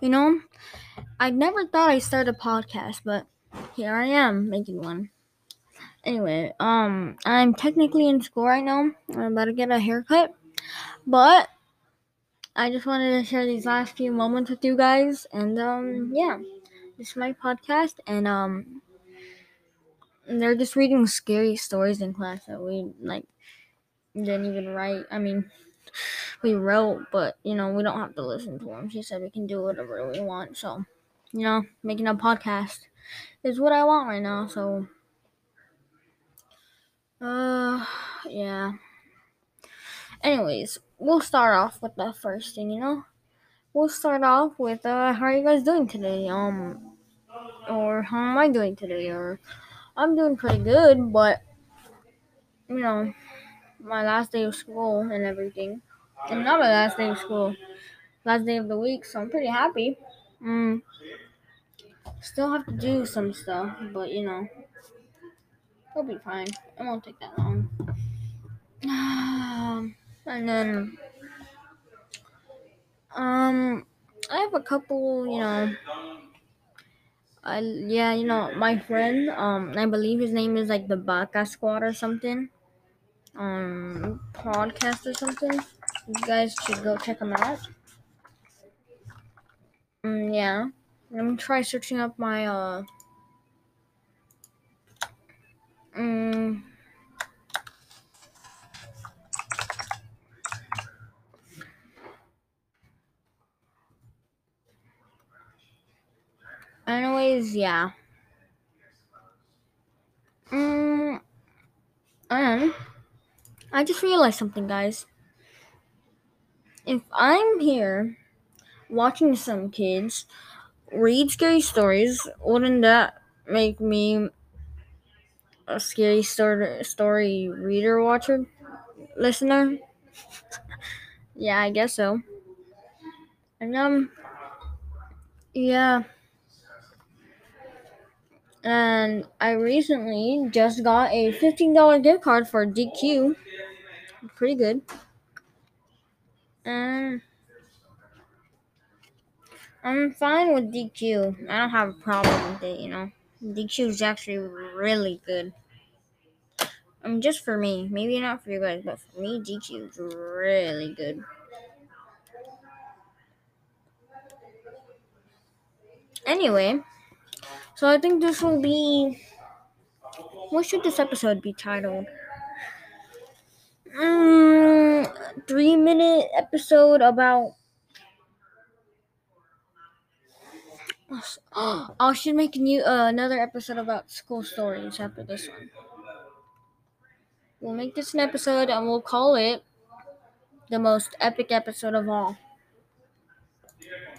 You know, I never thought I'd start a podcast, but here I am making one. Anyway, um, I'm technically in school right now. I'm about to get a haircut, but I just wanted to share these last few moments with you guys, and um, yeah, this is my podcast, and um, they're just reading scary stories in class that we like didn't even write. I mean, we wrote, but you know, we don't have to listen to them. She said we can do whatever we want, so you know, making a podcast is what I want right now. So, uh, yeah. Anyways, we'll start off with the first thing, you know. We'll start off with uh, how are you guys doing today? Um, or how am I doing today? Or I'm doing pretty good, but you know, my last day of school and everything, and not my last day of school, last day of the week. So I'm pretty happy. Mm, still have to do some stuff, but you know, it'll be fine. It won't take that long. and then, um, I have a couple, you know. I yeah, you know, my friend, um, I believe his name is like the Baka Squad or something, um, podcast or something. You guys should go check him out. Mm, yeah, let me try searching up my uh. Mm, anyways, yeah. Mm, and I just realized something, guys. If I'm here watching some kids read scary stories, wouldn't that make me a scary story story reader, watcher, listener? yeah, I guess so. And um, yeah. And I recently just got a $15 gift card for DQ. Pretty good. And I'm fine with DQ. I don't have a problem with it, you know. DQ is actually really good. I mean, just for me. Maybe not for you guys, but for me, DQ is really good. Anyway, so I think this will be. What should this episode be titled? Mm, three minute episode about. Oh, I should make a new uh, another episode about school stories after this one. We'll make this an episode and we'll call it the most epic episode of all.